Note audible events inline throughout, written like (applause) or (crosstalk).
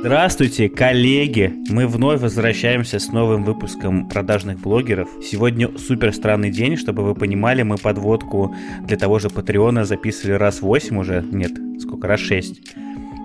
Здравствуйте, коллеги! Мы вновь возвращаемся с новым выпуском продажных блогеров. Сегодня супер странный день, чтобы вы понимали, мы подводку для того же Патреона записывали раз 8 уже, нет, сколько, раз 6.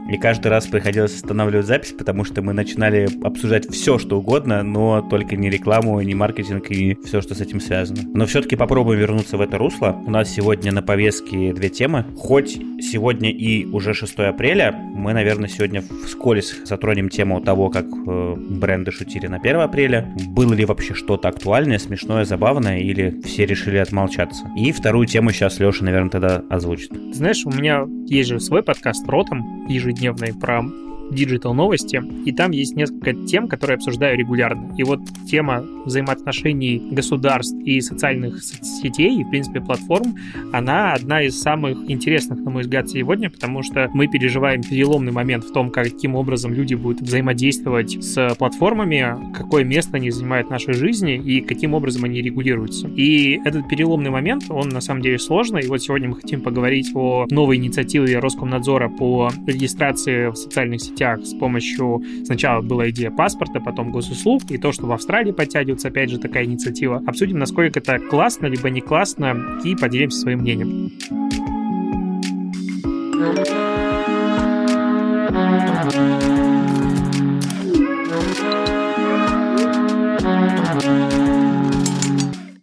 И каждый раз приходилось останавливать запись, потому что мы начинали обсуждать все, что угодно, но только не рекламу, не маркетинг и все, что с этим связано. Но все-таки попробуем вернуться в это русло. У нас сегодня на повестке две темы. Хоть сегодня и уже 6 апреля, мы, наверное, сегодня вскользь затронем тему того, как э, бренды шутили на 1 апреля. Было ли вообще что-то актуальное, смешное, забавное, или все решили отмолчаться. И вторую тему сейчас Леша, наверное, тогда озвучит. Знаешь, у меня есть же свой подкаст «Ротом», ежедневно ежедневной про диджитал новости, и там есть несколько тем, которые обсуждаю регулярно. И вот тема взаимоотношений государств и социальных сетей, и, в принципе, платформ, она одна из самых интересных, на мой взгляд, сегодня, потому что мы переживаем переломный момент в том, каким образом люди будут взаимодействовать с платформами, какое место они занимают в нашей жизни и каким образом они регулируются. И этот переломный момент, он на самом деле сложный, и вот сегодня мы хотим поговорить о новой инициативе Роскомнадзора по регистрации в социальных сетях сетях с помощью... Сначала была идея паспорта, потом госуслуг, и то, что в Австралии подтягивается, опять же, такая инициатива. Обсудим, насколько это классно, либо не классно, и поделимся своим мнением.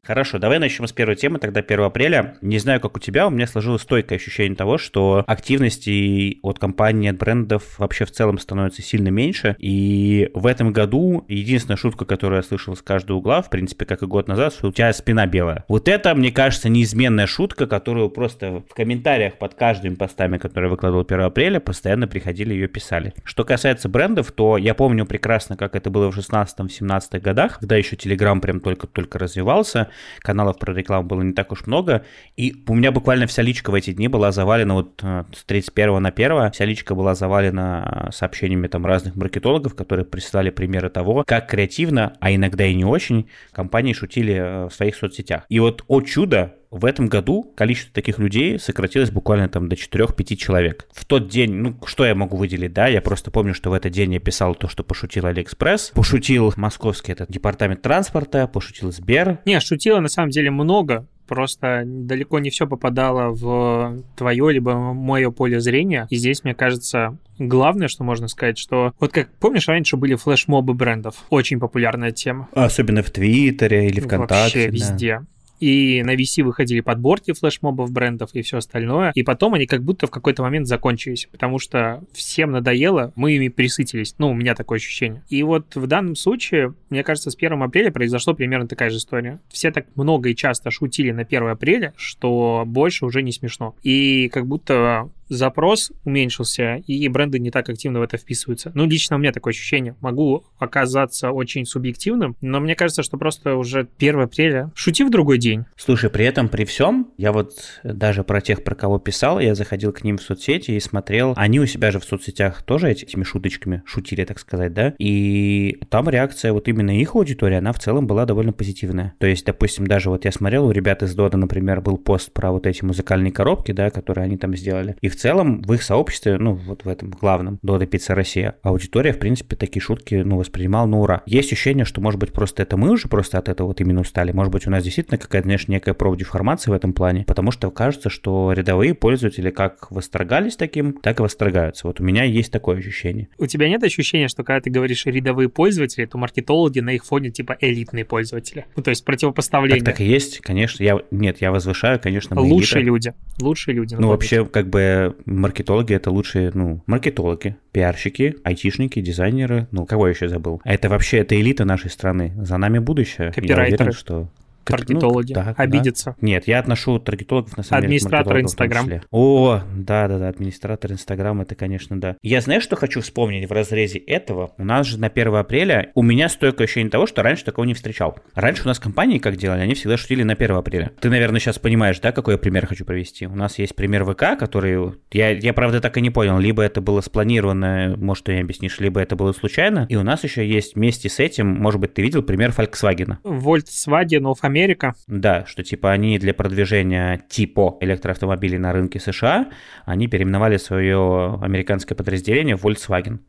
Хорошо, давай начнем с первой темы, тогда 1 апреля. Не знаю, как у тебя, у меня сложилось стойкое ощущение того, что активности от компаний, от брендов вообще в целом становится сильно меньше. И в этом году единственная шутка, которую я слышал с каждого угла, в принципе, как и год назад, что у тебя спина белая. Вот это, мне кажется, неизменная шутка, которую просто в комментариях под каждыми постами, которые я выкладывал 1 апреля, постоянно приходили ее писали. Что касается брендов, то я помню прекрасно, как это было в 16-17 годах, когда еще Telegram прям только-только развивался каналов про рекламу было не так уж много, и у меня буквально вся личка в эти дни была завалена вот э, с 31 на 1, вся личка была завалена сообщениями там разных маркетологов, которые прислали примеры того, как креативно, а иногда и не очень, компании шутили э, в своих соцсетях. И вот, о чудо, в этом году количество таких людей сократилось буквально там до 4-5 человек. В тот день, ну, что я могу выделить, да, я просто помню, что в этот день я писал то, что пошутил Алиэкспресс, пошутил московский этот департамент транспорта, пошутил Сбер. Не, шутила на самом деле много, просто далеко не все попадало в твое либо мое поле зрения. И здесь, мне кажется, главное, что можно сказать, что вот как помнишь, раньше были флешмобы брендов, очень популярная тема. Особенно в Твиттере или ВКонтакте. Вообще везде. И на VC выходили подборки флешмобов брендов и все остальное, и потом они как будто в какой-то момент закончились, потому что всем надоело, мы ими присытились. Ну, у меня такое ощущение. И вот в данном случае, мне кажется, с 1 апреля произошло примерно такая же история. Все так много и часто шутили на 1 апреля, что больше уже не смешно. И как будто запрос уменьшился, и бренды не так активно в это вписываются. Ну, лично у меня такое ощущение. Могу оказаться очень субъективным, но мне кажется, что просто уже 1 апреля шути в другой день. Слушай, при этом, при всем, я вот даже про тех, про кого писал, я заходил к ним в соцсети и смотрел, они у себя же в соцсетях тоже этими шуточками шутили, так сказать, да, и там реакция вот именно их аудитории, она в целом была довольно позитивная. То есть, допустим, даже вот я смотрел, у ребят из Дода, например, был пост про вот эти музыкальные коробки, да, которые они там сделали, и в целом в их сообществе, ну, вот в этом главном Дода Пицца Россия, аудитория, в принципе, такие шутки, ну, воспринимала на ура. Есть ощущение, что, может быть, просто это мы уже просто от этого вот именно устали. Может быть, у нас действительно какая-то, знаешь, некая профдеформация в этом плане, потому что кажется, что рядовые пользователи как восторгались таким, так и восторгаются. Вот у меня есть такое ощущение. У тебя нет ощущения, что когда ты говоришь рядовые пользователи, то маркетологи на их фоне типа элитные пользователи? Ну, то есть противопоставление. Так, так и есть, конечно. Я, нет, я возвышаю, конечно, Лучшие люди. Лучшие люди. Ну, вообще, как бы маркетологи это лучшие, ну, маркетологи, пиарщики, айтишники, дизайнеры, ну, кого я еще забыл? Это вообще, это элита нашей страны. За нами будущее. Копирайтеры. Я уверен, что таргетологи ну, да, обидятся. Да. Нет, я отношу таргетологов на самом деле. Администратор Инстаграм. О, да, да, да, администратор Инстаграм, это, конечно, да. Я знаю, что хочу вспомнить в разрезе этого. У нас же на 1 апреля у меня стойкое ощущение того, что раньше такого не встречал. Раньше у нас компании как делали, они всегда шутили на 1 апреля. Ты, наверное, сейчас понимаешь, да, какой я пример хочу провести. У нас есть пример ВК, который, я, я правда так и не понял, либо это было спланировано, может, ты мне объяснишь, либо это было случайно. И у нас еще есть вместе с этим, может быть, ты видел пример Volkswagen. Volkswagen of Да, да, что типа они для продвижения типа электроавтомобилей на рынке США, они переименовали свое американское подразделение в Volkswagen.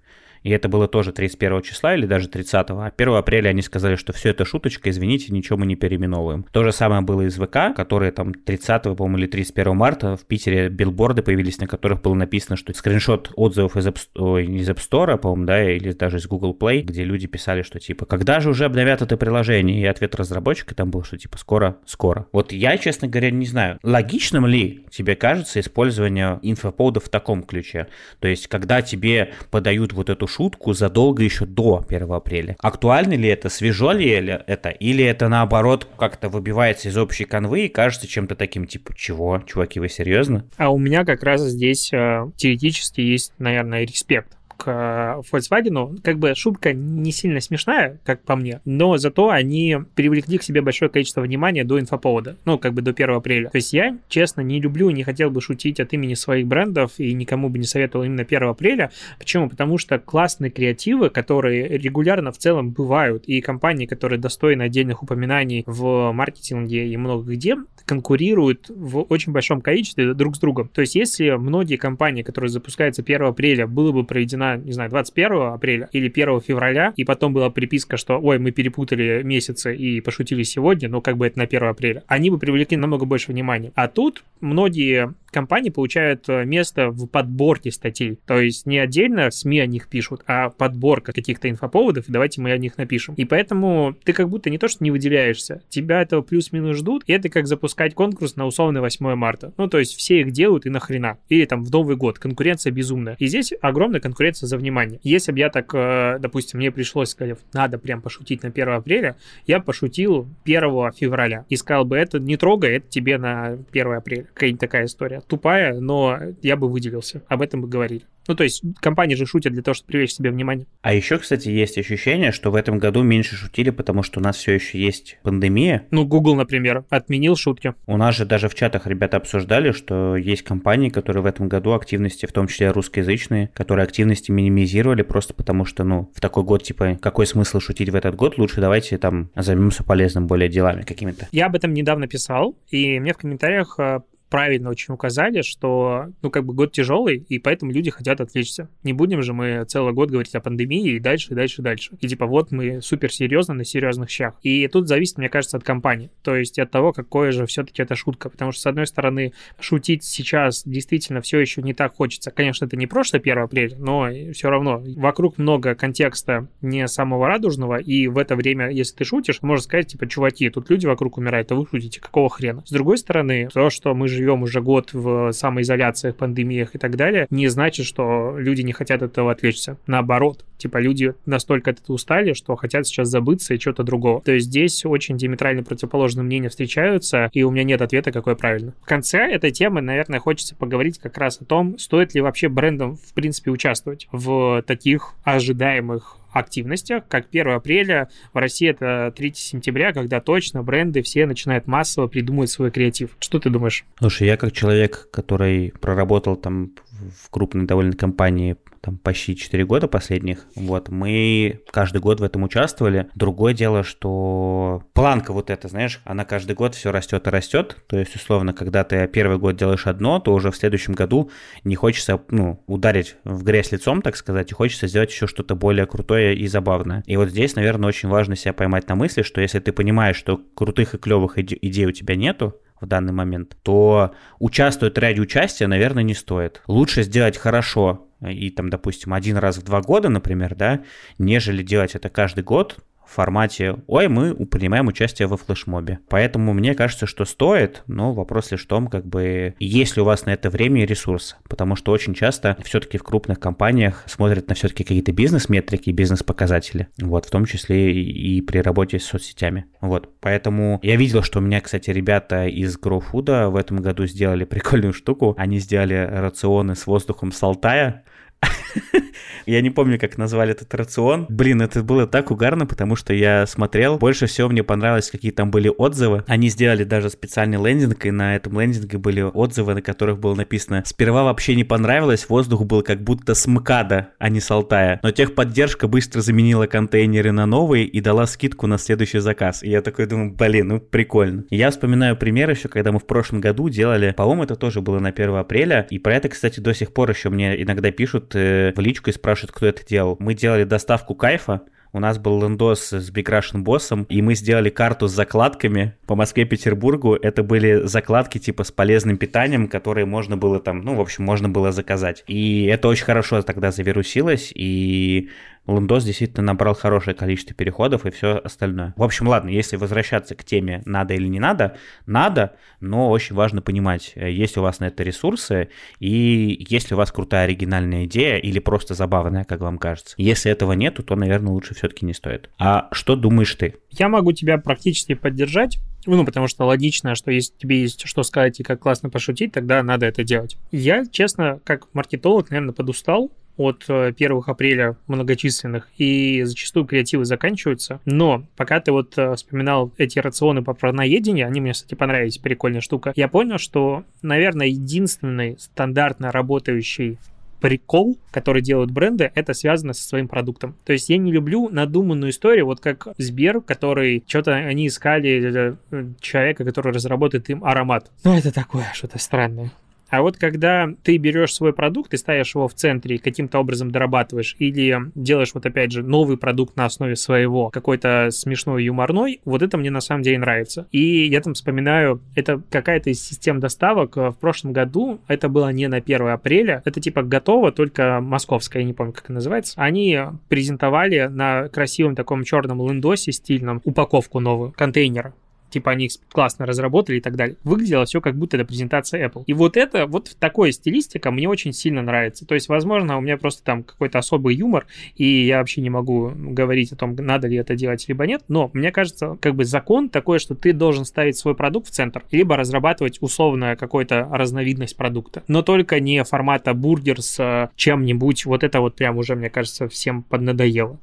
И это было тоже 31 числа или даже 30, а 1 апреля они сказали, что все это шуточка, извините, ничего мы не переименовываем. То же самое было из ВК, которые там 30, по-моему, или 31 марта в Питере билборды появились, на которых было написано, что скриншот отзывов из App, ой, из App Store, по-моему, да, или даже из Google Play, где люди писали, что типа, когда же уже обновят это приложение? И ответ разработчика там был, что типа, скоро, скоро. Вот я, честно говоря, не знаю, логичным ли тебе кажется использование инфоповодов в таком ключе? То есть, когда тебе подают вот эту шутку задолго еще до 1 апреля. Актуально ли это, свежо ли это, или это наоборот как-то выбивается из общей канвы и кажется чем-то таким, типа, чего, чуваки, вы серьезно? А у меня как раз здесь э, теоретически есть, наверное, респект к э, Volkswagen, как бы шутка не сильно смешная, как по мне, но зато они привлекли к себе большое количество внимания до инфоповода, ну, как бы до 1 апреля. То есть я, честно, не люблю, не хотел бы шутить от имени своих брендов и никому бы не советовал именно 1 апреля. Почему? Потому что классные креативы, которые регулярно в целом бывают, и компании, которые достойны отдельных упоминаний в маркетинге и много где, конкурируют в очень большом количестве друг с другом. То есть если многие компании, которые запускаются 1 апреля, было бы проведена не знаю, 21 апреля или 1 февраля, и потом была приписка, что, ой, мы перепутали месяцы и пошутили сегодня, но как бы это на 1 апреля, они бы привлекли намного больше внимания. А тут многие компании получают э, место в подборке статей. То есть не отдельно СМИ о них пишут, а подборка каких-то инфоповодов, и давайте мы о них напишем. И поэтому ты как будто не то, что не выделяешься, тебя этого плюс-минус ждут, и это как запускать конкурс на условный 8 марта. Ну, то есть все их делают и нахрена. Или там в Новый год. Конкуренция безумная. И здесь огромная конкуренция за внимание. Если бы я так, э, допустим, мне пришлось сказать, надо прям пошутить на 1 апреля, я пошутил 1 февраля. И сказал бы, это не трогай, это тебе на 1 апреля. Какая-нибудь такая история тупая, но я бы выделился. Об этом бы говорили. Ну, то есть компании же шутят для того, чтобы привлечь себе внимание. А еще, кстати, есть ощущение, что в этом году меньше шутили, потому что у нас все еще есть пандемия. Ну, Google, например, отменил шутки. У нас же даже в чатах ребята обсуждали, что есть компании, которые в этом году активности, в том числе русскоязычные, которые активности минимизировали просто потому, что, ну, в такой год, типа, какой смысл шутить в этот год? Лучше давайте там займемся полезным более делами какими-то. Я об этом недавно писал, и мне в комментариях э, правильно очень указали, что, ну, как бы год тяжелый, и поэтому люди хотят отвлечься. Не будем же мы целый год говорить о пандемии и дальше, и дальше, и дальше. И типа вот мы супер серьезно на серьезных щах. И тут зависит, мне кажется, от компании. То есть от того, какое же все-таки это шутка. Потому что, с одной стороны, шутить сейчас действительно все еще не так хочется. Конечно, это не прошлое 1 апреля, но все равно вокруг много контекста не самого радужного, и в это время, если ты шутишь, можно сказать, типа, чуваки, тут люди вокруг умирают, а вы шутите, какого хрена? С другой стороны, то, что мы живем живем уже год в самоизоляциях, пандемиях и так далее, не значит, что люди не хотят от этого отвлечься. Наоборот, типа люди настолько от этого устали, что хотят сейчас забыться и что-то другого. То есть здесь очень диаметрально противоположные мнения встречаются, и у меня нет ответа, какой правильно. В конце этой темы, наверное, хочется поговорить как раз о том, стоит ли вообще брендам, в принципе, участвовать в таких ожидаемых активностях, как 1 апреля, в России это 3 сентября, когда точно бренды все начинают массово придумывать свой креатив. Что ты думаешь? Слушай, я как человек, который проработал там в крупной довольно компании там почти 4 года последних. Вот, мы каждый год в этом участвовали. Другое дело, что планка вот эта, знаешь, она каждый год все растет и растет. То есть, условно, когда ты первый год делаешь одно, то уже в следующем году не хочется, ну, ударить в грязь лицом, так сказать, и хочется сделать еще что-то более крутое и забавное. И вот здесь, наверное, очень важно себя поймать на мысли, что если ты понимаешь, что крутых и клевых идей у тебя нету, в данный момент, то участвовать ради участия, наверное, не стоит. Лучше сделать хорошо и там, допустим, один раз в два года, например, да, нежели делать это каждый год, в формате «Ой, мы принимаем участие во флешмобе». Поэтому мне кажется, что стоит, но вопрос лишь в том, как бы, есть ли у вас на это время и ресурс. Потому что очень часто все-таки в крупных компаниях смотрят на все-таки какие-то бизнес-метрики, бизнес-показатели. Вот, в том числе и при работе с соцсетями. Вот, поэтому я видел, что у меня, кстати, ребята из GrowFood в этом году сделали прикольную штуку. Они сделали рационы с воздухом с Алтая, (laughs) Я не помню, как назвали этот рацион. Блин, это было так угарно, потому что я смотрел. Больше всего мне понравилось, какие там были отзывы. Они сделали даже специальный лендинг, и на этом лендинге были отзывы, на которых было написано «Сперва вообще не понравилось, воздух был как будто с МКАДа, а не с Алтая. Но техподдержка быстро заменила контейнеры на новые и дала скидку на следующий заказ». И я такой думаю, блин, ну прикольно. Я вспоминаю пример еще, когда мы в прошлом году делали, по-моему, это тоже было на 1 апреля, и про это, кстати, до сих пор еще мне иногда пишут э, в личку и спрашивают, кто это делал. Мы делали доставку кайфа, у нас был лендос с Big Russian боссом, и мы сделали карту с закладками по Москве-Петербургу. Это были закладки типа с полезным питанием, которые можно было там, ну, в общем, можно было заказать. И это очень хорошо тогда завирусилось, и Лундос действительно набрал хорошее количество переходов и все остальное. В общем, ладно, если возвращаться к теме надо или не надо, надо, но очень важно понимать, э, есть у вас на это ресурсы и есть ли у вас крутая оригинальная идея или просто забавная, как вам кажется. Если этого нету, то, наверное, лучше все-таки не стоит. А что думаешь ты? Я могу тебя практически поддержать. Ну, потому что логично, что если тебе есть что сказать и как классно пошутить, тогда надо это делать. Я, честно, как маркетолог, наверное, подустал от 1 э, апреля многочисленных, и зачастую креативы заканчиваются. Но пока ты вот э, вспоминал эти рационы по праздноедению, они мне, кстати, понравились, прикольная штука, я понял, что, наверное, единственный стандартно работающий прикол, который делают бренды, это связано со своим продуктом. То есть я не люблю надуманную историю, вот как Сбер, который что-то они искали э, человека, который разработает им аромат. Ну, это такое что-то странное. А вот когда ты берешь свой продукт и ставишь его в центре и каким-то образом дорабатываешь, или делаешь вот опять же новый продукт на основе своего, какой-то смешной, юморной, вот это мне на самом деле нравится. И я там вспоминаю, это какая-то из систем доставок в прошлом году, это было не на 1 апреля, это типа готово, только московская, я не помню, как это называется. Они презентовали на красивом таком черном лендосе стильном упаковку новую, контейнера типа они классно разработали и так далее. Выглядело все как будто это презентация Apple. И вот это, вот такой стилистика мне очень сильно нравится. То есть, возможно, у меня просто там какой-то особый юмор, и я вообще не могу говорить о том, надо ли это делать, либо нет, но мне кажется, как бы закон такой, что ты должен ставить свой продукт в центр, либо разрабатывать условно какую-то разновидность продукта, но только не формата бургер с э, чем-нибудь, вот это вот прям уже, мне кажется, всем поднадоело.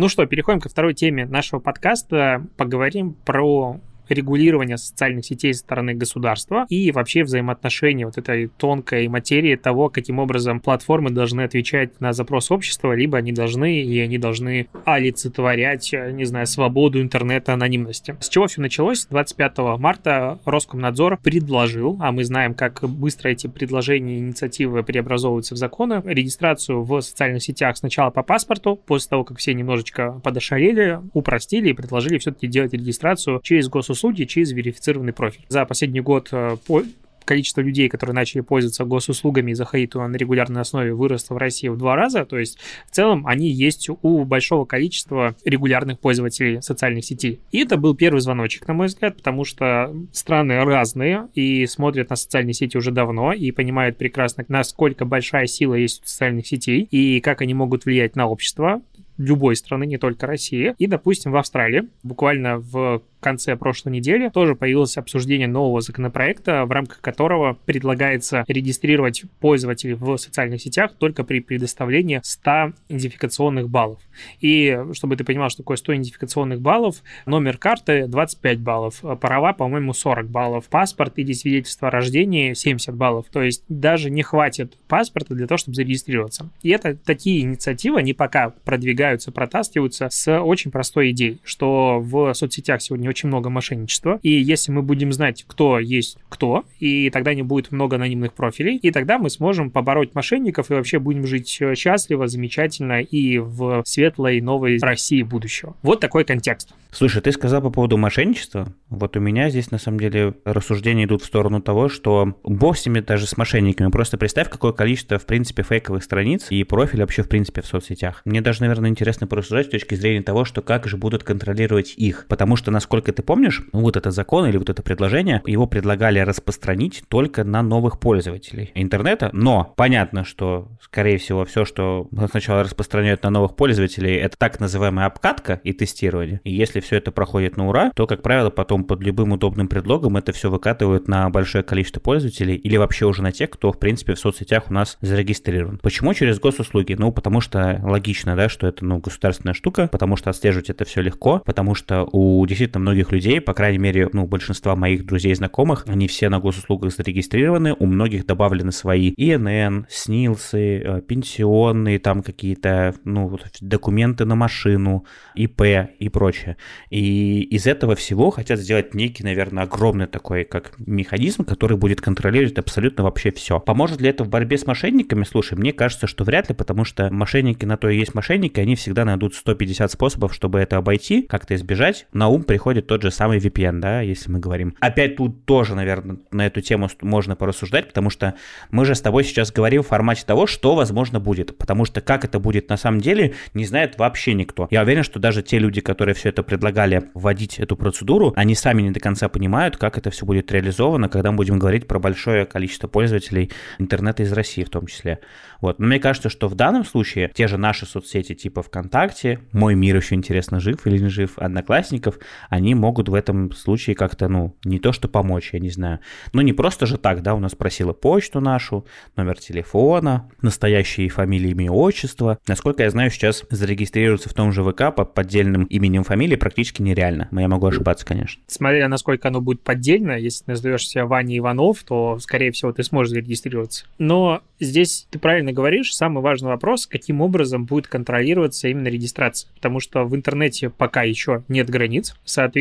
Ну что, переходим ко второй теме нашего подкаста. Поговорим про регулирования социальных сетей со стороны государства и вообще взаимоотношения вот этой тонкой материи того, каким образом платформы должны отвечать на запрос общества, либо они должны, и они должны олицетворять, не знаю, свободу интернета, анонимности. С чего все началось? 25 марта Роскомнадзор предложил, а мы знаем, как быстро эти предложения и инициативы преобразовываются в законы, регистрацию в социальных сетях сначала по паспорту, после того, как все немножечко подошалели, упростили и предложили все-таки делать регистрацию через госуслуги госуслуги через верифицированный профиль. За последний год э, количество людей, которые начали пользоваться госуслугами заходить туда на регулярной основе, выросло в России в два раза. То есть в целом они есть у большого количества регулярных пользователей социальных сетей. И это был первый звоночек, на мой взгляд, потому что страны разные и смотрят на социальные сети уже давно и понимают прекрасно, насколько большая сила есть у социальных сетей и как они могут влиять на общество любой страны, не только России. И, допустим, в Австралии буквально в конце прошлой недели тоже появилось обсуждение нового законопроекта, в рамках которого предлагается регистрировать пользователей в социальных сетях только при предоставлении 100 идентификационных баллов. И чтобы ты понимал, что такое 100 идентификационных баллов, номер карты 25 баллов, права, по-моему, 40 баллов, паспорт или свидетельство о рождении 70 баллов. То есть даже не хватит паспорта для того, чтобы зарегистрироваться. И это такие инициативы, они пока продвигаются, протаскиваются с очень простой идеей, что в соцсетях сегодня очень много мошенничества. И если мы будем знать, кто есть кто, и тогда не будет много анонимных профилей, и тогда мы сможем побороть мошенников и вообще будем жить э, счастливо, замечательно и в светлой новой России будущего. Вот такой контекст. Слушай, ты сказал по поводу мошенничества. Вот у меня здесь на самом деле рассуждения идут в сторону того, что бог с ними даже с мошенниками. Просто представь, какое количество, в принципе, фейковых страниц и профилей вообще, в принципе, в соцсетях. Мне даже, наверное, интересно порассуждать с точки зрения того, что как же будут контролировать их. Потому что, насколько ты помнишь, вот этот закон или вот это предложение, его предлагали распространить только на новых пользователей интернета. Но понятно, что, скорее всего, все, что сначала распространяют на новых пользователей, это так называемая обкатка и тестирование. И если все это проходит на ура, то, как правило, потом под любым удобным предлогом это все выкатывают на большое количество пользователей или вообще уже на тех, кто, в принципе, в соцсетях у нас зарегистрирован. Почему через госуслуги? Ну, потому что логично, да, что это, ну, государственная штука, потому что отслеживать это все легко, потому что у действительно многих людей, по крайней мере, ну, большинства моих друзей и знакомых, они все на госуслугах зарегистрированы, у многих добавлены свои ИНН, СНИЛСы, э, пенсионные там какие-то, ну, документы на машину, ИП и прочее. И из этого всего хотят сделать некий, наверное, огромный такой, как механизм, который будет контролировать абсолютно вообще все. Поможет ли это в борьбе с мошенниками? Слушай, мне кажется, что вряд ли, потому что мошенники на то и есть мошенники, они всегда найдут 150 способов, чтобы это обойти, как-то избежать. На ум приходит тот же самый VPN, да, если мы говорим. Опять тут тоже, наверное, на эту тему можно порассуждать, потому что мы же с тобой сейчас говорим в формате того, что, возможно, будет. Потому что как это будет на самом деле, не знает вообще никто. Я уверен, что даже те люди, которые все это предлагали вводить эту процедуру, они сами не до конца понимают, как это все будет реализовано, когда мы будем говорить про большое количество пользователей интернета из России в том числе. Вот. Но мне кажется, что в данном случае те же наши соцсети типа ВКонтакте, Мой мир еще интересно жив или не жив, Одноклассников, они могут в этом случае как-то, ну, не то что помочь, я не знаю. Ну, не просто же так, да, у нас просила почту нашу, номер телефона, настоящие фамилии, имя, отчество. Насколько я знаю, сейчас зарегистрироваться в том же ВК под поддельным именем, фамилией практически нереально. Я могу ошибаться, конечно. Смотря насколько оно будет поддельно, если ты назовешься Ваня Иванов, то, скорее всего, ты сможешь зарегистрироваться. Но здесь ты правильно говоришь, самый важный вопрос, каким образом будет контролироваться именно регистрация. Потому что в интернете пока еще нет границ. Соответственно,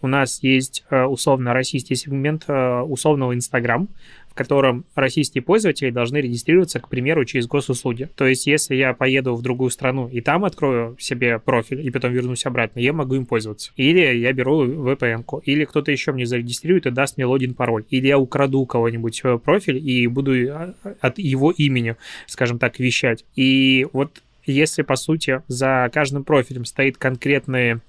у нас есть э, условно российский сегмент э, условного Инстаграм, в котором российские пользователи должны регистрироваться, к примеру, через госуслуги. То есть, если я поеду в другую страну и там открою себе профиль и потом вернусь обратно, я могу им пользоваться. Или я беру VPN-ку, или кто-то еще мне зарегистрирует и даст мне логин-пароль. Или я украду кого-нибудь профиль и буду э, от его имени, скажем так, вещать. И вот если, по сути, за каждым профилем стоит конкретный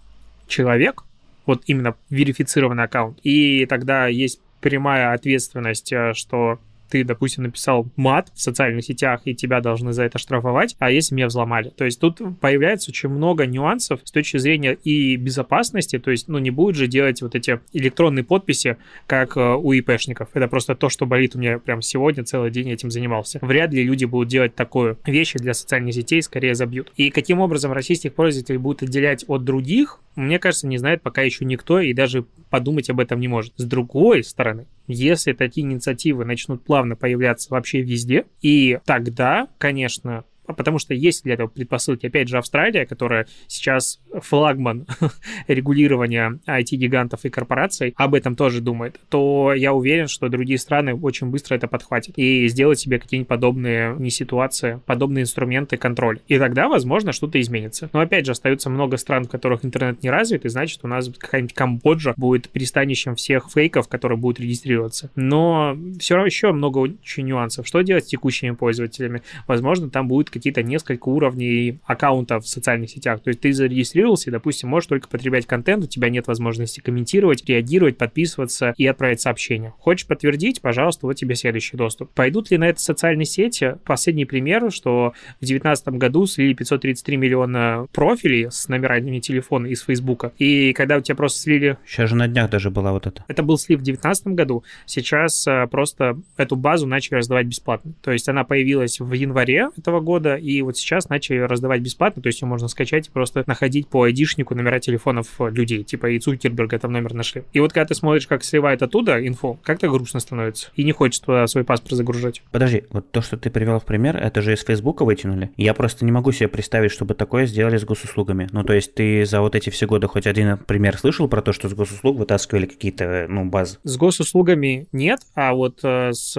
человек, вот именно верифицированный аккаунт, и тогда есть прямая ответственность, э, что ты, допустим, написал мат в социальных сетях, и тебя должны за это штрафовать, а если меня взломали. То есть тут появляется очень много нюансов с точки зрения и безопасности, то есть, ну, не будет же делать вот эти электронные подписи, как э, у ИПшников. Это просто то, что болит у меня прям сегодня, целый день этим занимался. Вряд ли люди будут делать такое вещи для социальных сетей, скорее забьют. И каким образом российских пользователей будут отделять от других, мне кажется, не знает пока еще никто и даже подумать об этом не может. С другой стороны, если такие инициативы начнут плавно появляться вообще везде, и тогда, конечно, потому что есть для этого предпосылки. Опять же, Австралия, которая сейчас флагман (laughs) регулирования IT-гигантов и корпораций, об этом тоже думает, то я уверен, что другие страны очень быстро это подхватят и сделают себе какие-нибудь подобные не ситуации, подобные инструменты контроля. И тогда, возможно, что-то изменится. Но опять же, остается много стран, в которых интернет не развит, и значит, у нас какая-нибудь Камбоджа будет пристанищем всех фейков, которые будут регистрироваться. Но все равно еще много очень нюансов. Что делать с текущими пользователями? Возможно, там будет какие-то несколько уровней аккаунтов в социальных сетях. То есть ты зарегистрировался и, допустим, можешь только потреблять контент, у тебя нет возможности комментировать, реагировать, подписываться и отправить сообщения. Хочешь подтвердить? Пожалуйста, вот тебе следующий доступ. Пойдут ли на это социальные сети? Последний пример, что в 2019 году слили 533 миллиона профилей с номерами телефона из Фейсбука. И когда у тебя просто слили... Сейчас же на днях даже была вот это. Это был слив в 2019 году. Сейчас э, просто эту базу начали раздавать бесплатно. То есть она появилась в январе этого года, года, и вот сейчас начали раздавать бесплатно, то есть ее можно скачать и просто находить по айдишнику номера телефонов людей, типа и Цукерберга там номер нашли. И вот когда ты смотришь, как сливает оттуда инфу, как-то грустно становится, и не хочется туда свой паспорт загружать. Подожди, вот то, что ты привел в пример, это же из Фейсбука вытянули. Я просто не могу себе представить, чтобы такое сделали с госуслугами. Ну, то есть ты за вот эти все годы хоть один пример слышал про то, что с госуслуг вытаскивали какие-то, ну, базы? С госуслугами нет, а вот э, с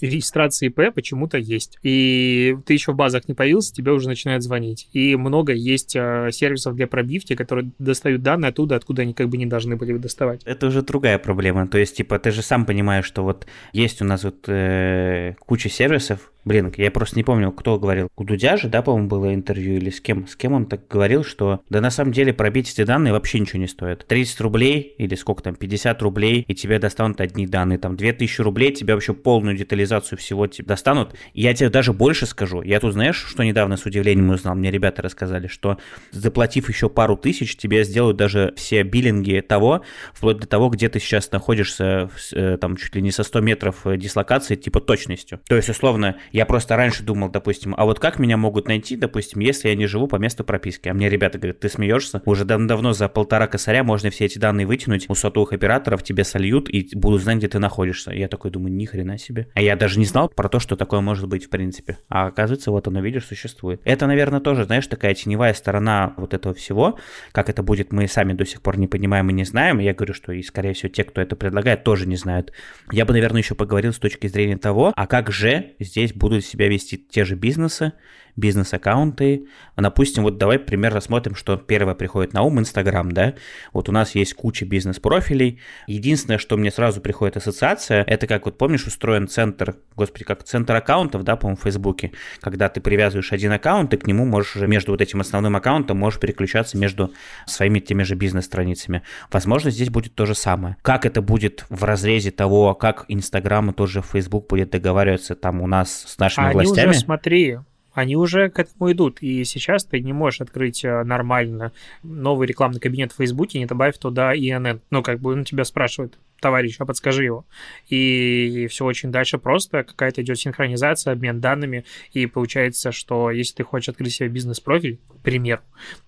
регистрацией ИП почему-то есть. И ты еще в базу базах не появился, тебе уже начинают звонить. И много есть э, сервисов для пробивки, которые достают данные оттуда, откуда они как бы не должны были доставать. Это уже другая проблема. То есть, типа, ты же сам понимаешь, что вот есть у нас вот э, куча сервисов, Блин, я просто не помню, кто говорил. У Дудя же, да, по-моему, было интервью или с кем? С кем он так говорил, что да на самом деле пробить эти данные вообще ничего не стоит. 30 рублей или сколько там, 50 рублей, и тебе достанут одни данные. Там 2000 рублей, тебе вообще полную детализацию всего тебе достанут. И я тебе даже больше скажу. Я тут, знаешь, что недавно с удивлением узнал? Мне ребята рассказали, что заплатив еще пару тысяч, тебе сделают даже все биллинги того, вплоть до того, где ты сейчас находишься, э, там чуть ли не со 100 метров э, дислокации, типа точностью. То есть, условно, Я просто раньше думал, допустим, а вот как меня могут найти, допустим, если я не живу по месту прописки? А мне ребята говорят, ты смеешься? Уже давно за полтора косаря можно все эти данные вытянуть у сотовых операторов, тебе сольют и будут знать, где ты находишься. Я такой думаю, ни хрена себе. А я даже не знал про то, что такое может быть в принципе. А оказывается, вот оно, видишь, существует. Это, наверное, тоже, знаешь, такая теневая сторона вот этого всего. Как это будет, мы сами до сих пор не понимаем и не знаем. Я говорю, что и, скорее всего, те, кто это предлагает, тоже не знают. Я бы, наверное, еще поговорил с точки зрения того, а как же здесь будут себя вести те же бизнесы, бизнес-аккаунты. Допустим, вот давай пример рассмотрим, что первое приходит на ум, Инстаграм, да. Вот у нас есть куча бизнес-профилей. Единственное, что мне сразу приходит ассоциация, это как вот помнишь, устроен центр, господи, как центр аккаунтов, да, по-моему, в Фейсбуке, когда ты привязываешь один аккаунт, и к нему можешь уже между вот этим основным аккаунтом можешь переключаться между своими теми же бизнес-страницами. Возможно, здесь будет то же самое. Как это будет в разрезе того, как Инстаграм и тот же Фейсбук будет договариваться там у нас с нашими Они властями? уже, смотри, они уже к этому идут. И сейчас ты не можешь открыть э, нормально новый рекламный кабинет в Фейсбуке, не добавив туда ИНН. Ну, как бы он тебя спрашивает, товарищ, а подскажи его. И все очень дальше просто, какая-то идет синхронизация, обмен данными, и получается, что если ты хочешь открыть себе бизнес-профиль, пример,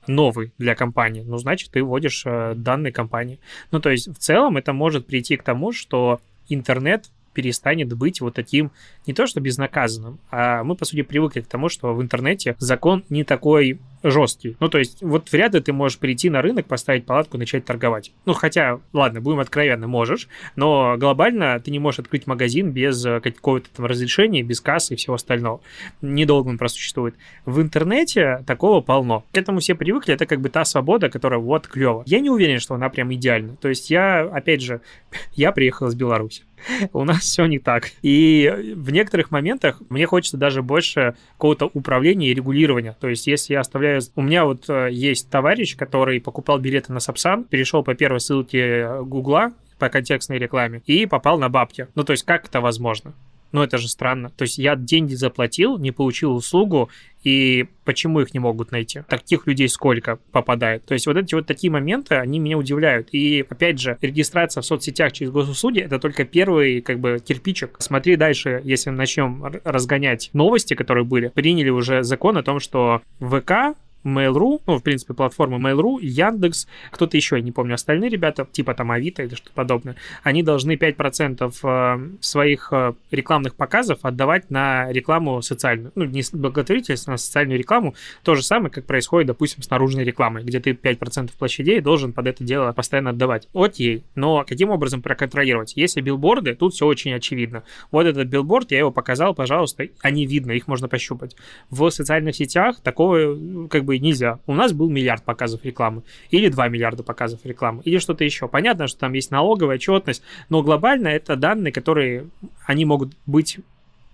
новый для компании, ну, значит, ты вводишь э, данные компании. Ну, то есть, в целом это может прийти к тому, что интернет перестанет быть вот таким не то что безнаказанным, а мы, по сути, привыкли к тому, что в интернете закон не такой жесткий. Ну, то есть, вот вряд ли ты можешь прийти на рынок, поставить палатку, начать торговать. Ну, хотя, ладно, будем откровенны, можешь, но глобально ты не можешь открыть магазин без э, какого-то там разрешения, без кассы и всего остального. Недолго он просуществует. В интернете такого полно. К этому все привыкли, это как бы та свобода, которая вот клево. Я не уверен, что она прям идеальна. То есть я, опять же, (laughs) я приехал из Беларуси. (laughs) У нас все не так. И в некоторых моментах мне хочется даже больше какого-то управления и регулирования. То есть, если я оставляю... У меня вот э, есть товарищ, который покупал билеты на Сапсан, перешел по первой ссылке Гугла, по контекстной рекламе и попал на бабки. Ну, то есть, как это возможно? Ну, это же странно. То есть я деньги заплатил, не получил услугу, и почему их не могут найти? Таких людей сколько попадает? То есть вот эти вот такие моменты, они меня удивляют. И опять же, регистрация в соцсетях через госуслуги — это только первый как бы кирпичик. Смотри дальше, если начнем разгонять новости, которые были. Приняли уже закон о том, что ВК Mail.ru, ну, в принципе, платформа Mail.ru, Яндекс, кто-то еще, я не помню, остальные ребята, типа там Авито или что-то подобное, они должны 5% э, своих э, рекламных показов отдавать на рекламу социальную. Ну, не благотворительность, а на социальную рекламу. То же самое, как происходит, допустим, с наружной рекламой, где ты 5% площадей должен под это дело постоянно отдавать. Окей, но каким образом проконтролировать? Если билборды, тут все очень очевидно. Вот этот билборд, я его показал, пожалуйста, они видно, их можно пощупать. В социальных сетях такого, как бы, бы нельзя. У нас был миллиард показов рекламы, или 2 миллиарда показов рекламы, или что-то еще. Понятно, что там есть налоговая отчетность, но глобально это данные, которые, они могут быть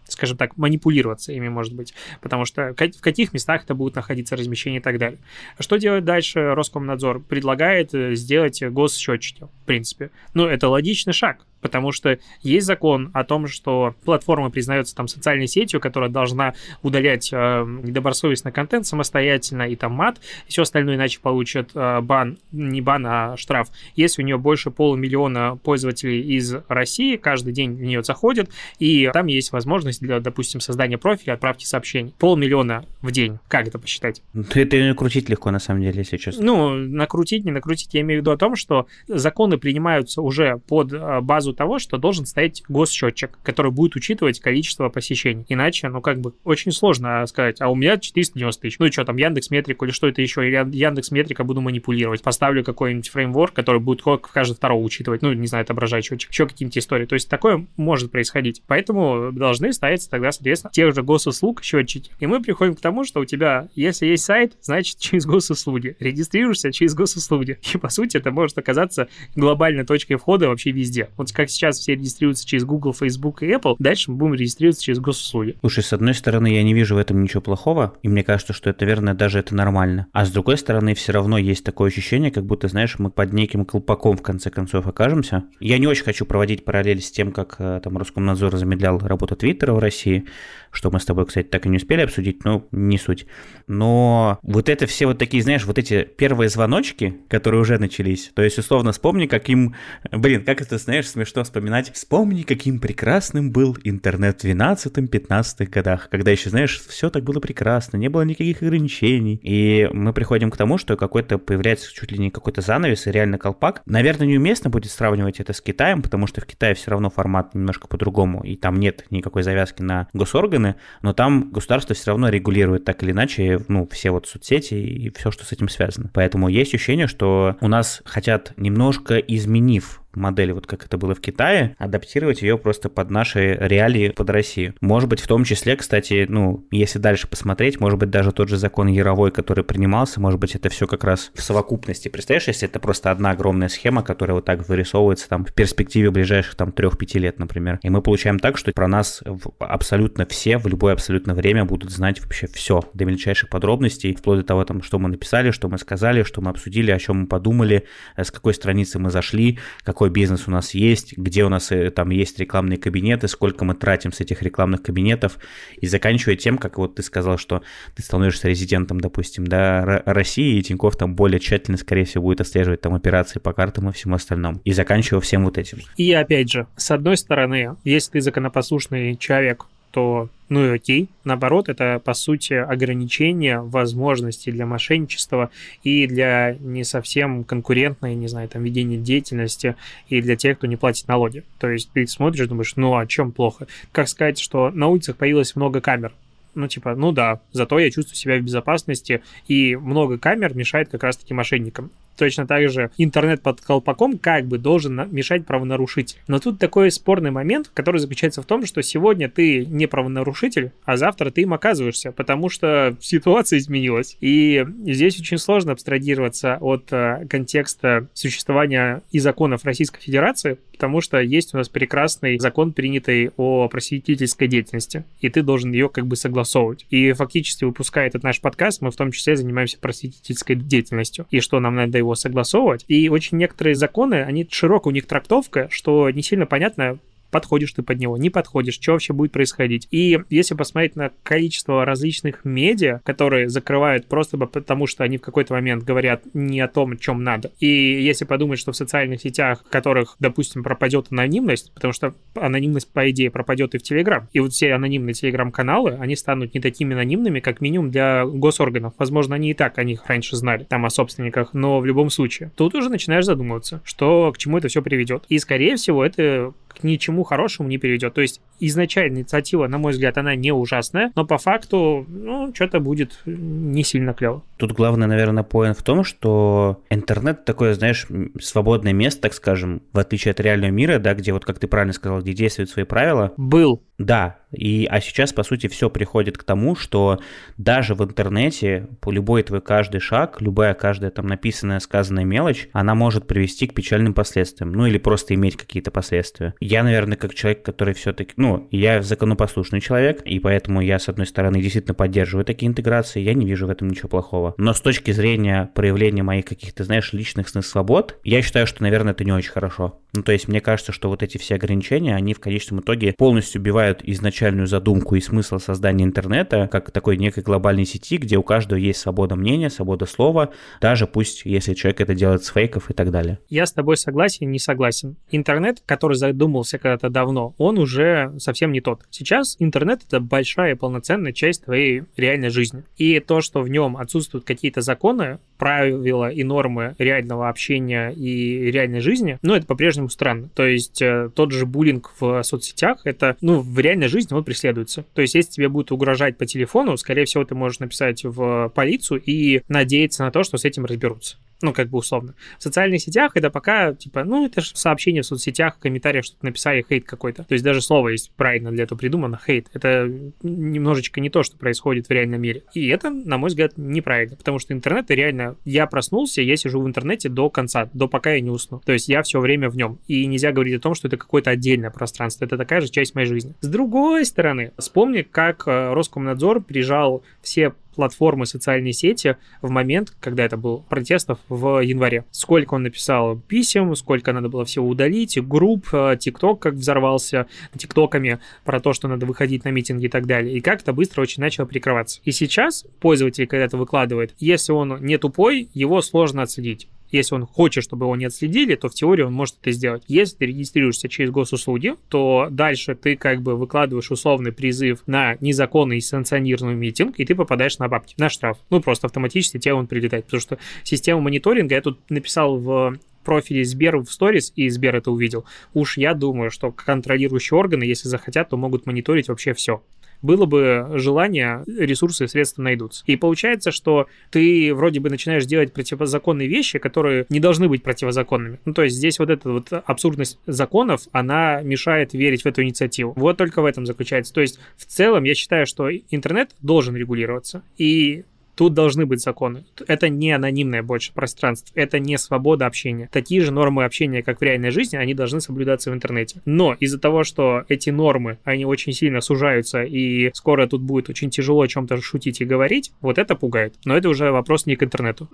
скажем так, манипулироваться ими, может быть, потому что в каких местах это будет находиться размещение и так далее. Что делать дальше Роскомнадзор? Предлагает э, сделать госсчетчики, в принципе. Ну, это логичный шаг, потому что есть закон о том, что платформа признается там социальной сетью, которая должна удалять э, недобросовестный контент самостоятельно и там мат, и все остальное иначе получит э, бан, не бан, а штраф. Если у нее больше полумиллиона пользователей из России, каждый день в нее заходят, и там есть возможность для, допустим, создания профиля, отправки сообщений. Полмиллиона в день. Как это посчитать? Это накрутить легко, на самом деле, если честно. Ну, накрутить, не накрутить. Я имею в виду о том, что законы принимаются уже под э, базу того, что должен стоять госсчетчик, который будет учитывать количество посещений. Иначе, ну, как бы, очень сложно сказать, а у меня 490 тысяч. Ну, и что там, Яндекс Метрику или что это еще? Или Яндекс Метрика буду манипулировать. Поставлю какой-нибудь фреймворк, который будет каждый второго учитывать. Ну, не знаю, отображать счетчик. Еще какие-нибудь истории. То есть такое может происходить. Поэтому должны ставиться тогда, соответственно, тех же госуслуг счетчики. И мы приходим к тому, что у тебя, если есть сайт, значит, через госуслуги. Регистрируешься через госуслуги. И, по сути, это может оказаться глобальной точкой входа вообще везде. Вот как сейчас все регистрируются через Google, Facebook и Apple, дальше мы будем регистрироваться через госуслуги. Слушай, с одной стороны, я не вижу в этом ничего плохого, и мне кажется, что это верно, даже это нормально. А с другой стороны, все равно есть такое ощущение, как будто, знаешь, мы под неким колпаком в конце концов окажемся. Я не очень хочу проводить параллель с тем, как э, там Роскомнадзор замедлял работу Твиттера в России, что мы с тобой, кстати, так и не успели обсудить, но не суть. Но вот это все вот такие, знаешь, вот эти первые звоночки, которые уже начались, то есть, условно, вспомни, как им, блин, как это, знаешь, смешно смешно вспоминать. Вспомни, каким прекрасным был интернет в 12-15 годах, когда еще, знаешь, все так было прекрасно, не было никаких ограничений. И мы приходим к тому, что какой-то появляется чуть ли не какой-то занавес и реально колпак. Наверное, неуместно будет сравнивать это с Китаем, потому что в Китае все равно формат немножко по-другому, и там нет никакой завязки на госорганы, но там государство все равно регулирует так или иначе, ну, все вот соцсети и все, что с этим связано. Поэтому есть ощущение, что у нас хотят немножко изменив модель, вот как это было в Китае, адаптировать ее просто под наши реалии, под Россию. Может быть, в том числе, кстати, ну, если дальше посмотреть, может быть, даже тот же закон Яровой, который принимался, может быть, это все как раз в совокупности. Представляешь, если это просто одна огромная схема, которая вот так вырисовывается там в перспективе ближайших там 3-5 лет, например. И мы получаем так, что про нас абсолютно все в любое абсолютно время будут знать вообще все до мельчайших подробностей, вплоть до того, там, что мы написали, что мы сказали, что мы обсудили, о чем мы подумали, э, с какой страницы мы зашли, какой какой бизнес у нас есть, где у нас э, там есть рекламные кабинеты, сколько мы тратим с этих рекламных кабинетов, и заканчивая тем, как вот ты сказал, что ты становишься резидентом, допустим, да, России, и Тиньков там более тщательно, скорее всего, будет отслеживать там операции по картам и всему остальному, и заканчивая всем вот этим. И опять же, с одной стороны, если ты законопослушный человек, то ну и окей. Наоборот, это, по сути, ограничение возможностей для мошенничества и для не совсем конкурентной, не знаю, там, ведения деятельности и для тех, кто не платит налоги. То есть ты смотришь, думаешь, ну, о чем плохо? Как сказать, что на улицах появилось много камер? ну, типа, ну да, зато я чувствую себя в безопасности, и много камер мешает как раз-таки мошенникам. Точно так же интернет под колпаком как бы должен мешать правонарушитель. Но тут такой спорный момент, который заключается в том, что сегодня ты не правонарушитель, а завтра ты им оказываешься, потому что ситуация изменилась. И здесь очень сложно абстрагироваться от э, контекста существования и законов Российской Федерации, потому что есть у нас прекрасный закон, принятый о просветительской деятельности, и ты должен ее как бы согласовывать. И фактически, выпуская этот наш подкаст, мы в том числе занимаемся просветительской деятельностью. И что нам надо его согласовывать. И очень некоторые законы, они широко у них трактовка, что не сильно понятно, подходишь ты под него, не подходишь, что вообще будет происходить. И если посмотреть на количество различных медиа, которые закрывают просто потому, что они в какой-то момент говорят не о том, чем надо. И если подумать, что в социальных сетях, в которых, допустим, пропадет анонимность, потому что анонимность, по идее, пропадет и в Телеграм, и вот все анонимные Телеграм-каналы, они станут не такими анонимными, как минимум для госорганов. Возможно, они и так о них раньше знали, там о собственниках, но в любом случае. Тут уже начинаешь задумываться, что к чему это все приведет. И, скорее всего, это к ничему хорошему не приведет. То есть изначально инициатива, на мой взгляд, она не ужасная, но по факту, ну, что-то будет не сильно клево. Тут главное, наверное, поинт в том, что интернет такое, знаешь, свободное место, так скажем, в отличие от реального мира, да, где вот, как ты правильно сказал, где действуют свои правила. Был. Да, и, а сейчас, по сути, все приходит к тому, что даже в интернете по любой твой каждый шаг, любая каждая там написанная, сказанная мелочь, она может привести к печальным последствиям, ну или просто иметь какие-то последствия. Я, наверное, как человек, который все-таки, ну, я законопослушный человек, и поэтому я, с одной стороны, действительно поддерживаю такие интеграции, я не вижу в этом ничего плохого. Но с точки зрения проявления моих каких-то, знаешь, личностных свобод, я считаю, что, наверное, это не очень хорошо. Ну, то есть, мне кажется, что вот эти все ограничения, они в конечном итоге полностью убивают изначальную задумку и смысл создания интернета, как такой некой глобальной сети, где у каждого есть свобода мнения, свобода слова, даже пусть, если человек это делает с фейков и так далее. Я с тобой согласен, не согласен. Интернет, который задумался когда-то давно, он уже совсем не тот. Сейчас интернет — это большая полноценная часть твоей реальной жизни. И то, что в нем отсутствуют какие-то законы, правила и нормы реального общения и реальной жизни, ну, это по-прежнему странно. То есть э, тот же буллинг в соцсетях, это, ну, в реальной жизни он преследуется. То есть если тебе будут угрожать по телефону, скорее всего, ты можешь написать в полицию и надеяться на то, что с этим разберутся ну, как бы условно. В социальных сетях это пока, типа, ну, это же сообщение в соцсетях, в комментариях что-то написали, хейт какой-то. То есть даже слово есть правильно для этого придумано, хейт. Это немножечко не то, что происходит в реальном мире. И это, на мой взгляд, неправильно, потому что интернет, реально, я проснулся, я сижу в интернете до конца, до пока я не усну. То есть я все время в нем. И нельзя говорить о том, что это какое-то отдельное пространство. Это такая же часть моей жизни. С другой стороны, вспомни, как э, Роскомнадзор прижал все платформы социальной сети в момент, когда это был протестов в январе. Сколько он написал писем, сколько надо было всего удалить, групп, э, ТикТок как взорвался ТикТоками про то, что надо выходить на митинги и так далее. И как-то быстро очень начало прикрываться. И сейчас пользователь, когда это выкладывает, если он не тупой, его сложно отследить Если он хочет, чтобы его не отследили, то в теории он может это сделать. Если ты регистрируешься через госуслуги, то дальше ты как бы выкладываешь условный призыв на незаконный санкционированный митинг, и ты попадаешь на бабки, на штраф. Ну, просто автоматически тебе он прилетает. Потому что система мониторинга, я тут написал в профиле Сбер в сторис, и Сбер это увидел, уж я думаю, что контролирующие органы, если захотят, то могут мониторить вообще все было бы желание, ресурсы и средства найдутся. И получается, что ты вроде бы начинаешь делать противозаконные вещи, которые не должны быть противозаконными. Ну, то есть здесь вот эта вот абсурдность законов, она мешает верить в эту инициативу. Вот только в этом заключается. То есть в целом я считаю, что интернет должен регулироваться. И Тут должны быть законы. Это не анонимное больше пространство, это не свобода общения. Такие же нормы общения, как в реальной жизни, они должны соблюдаться в интернете. Но из-за того, что эти нормы, они очень сильно сужаются, и скоро тут будет очень тяжело о чем-то шутить и говорить, вот это пугает. Но это уже вопрос не к интернету.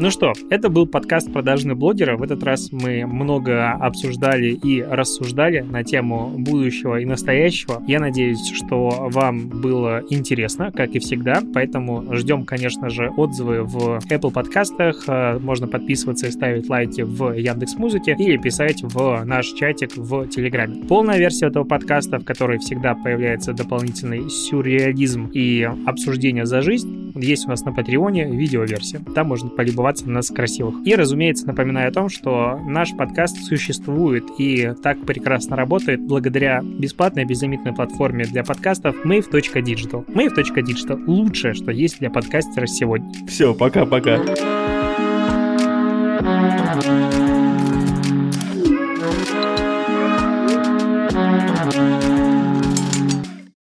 Ну что, это был подкаст «Продажные блогеры». В этот раз мы много обсуждали и рассуждали на тему будущего и настоящего. Я надеюсь, что вам было интересно, как и всегда. Поэтому ждем, конечно же, отзывы в Apple подкастах. Э, можно подписываться и ставить лайки в Яндекс Музыке или писать в наш чатик в Телеграме. Полная версия этого подкаста, в которой всегда появляется дополнительный сюрреализм и обсуждение за жизнь, есть у нас на Патреоне видеоверсия. Там можно полюбоваться любоваться на нас красивых. И, разумеется, напоминаю о том, что наш подкаст существует и так прекрасно работает благодаря бесплатной безлимитной платформе для подкастов mave.digital. Mave.digital — лучшее, что есть для подкастера сегодня. Все, пока-пока. Thank you.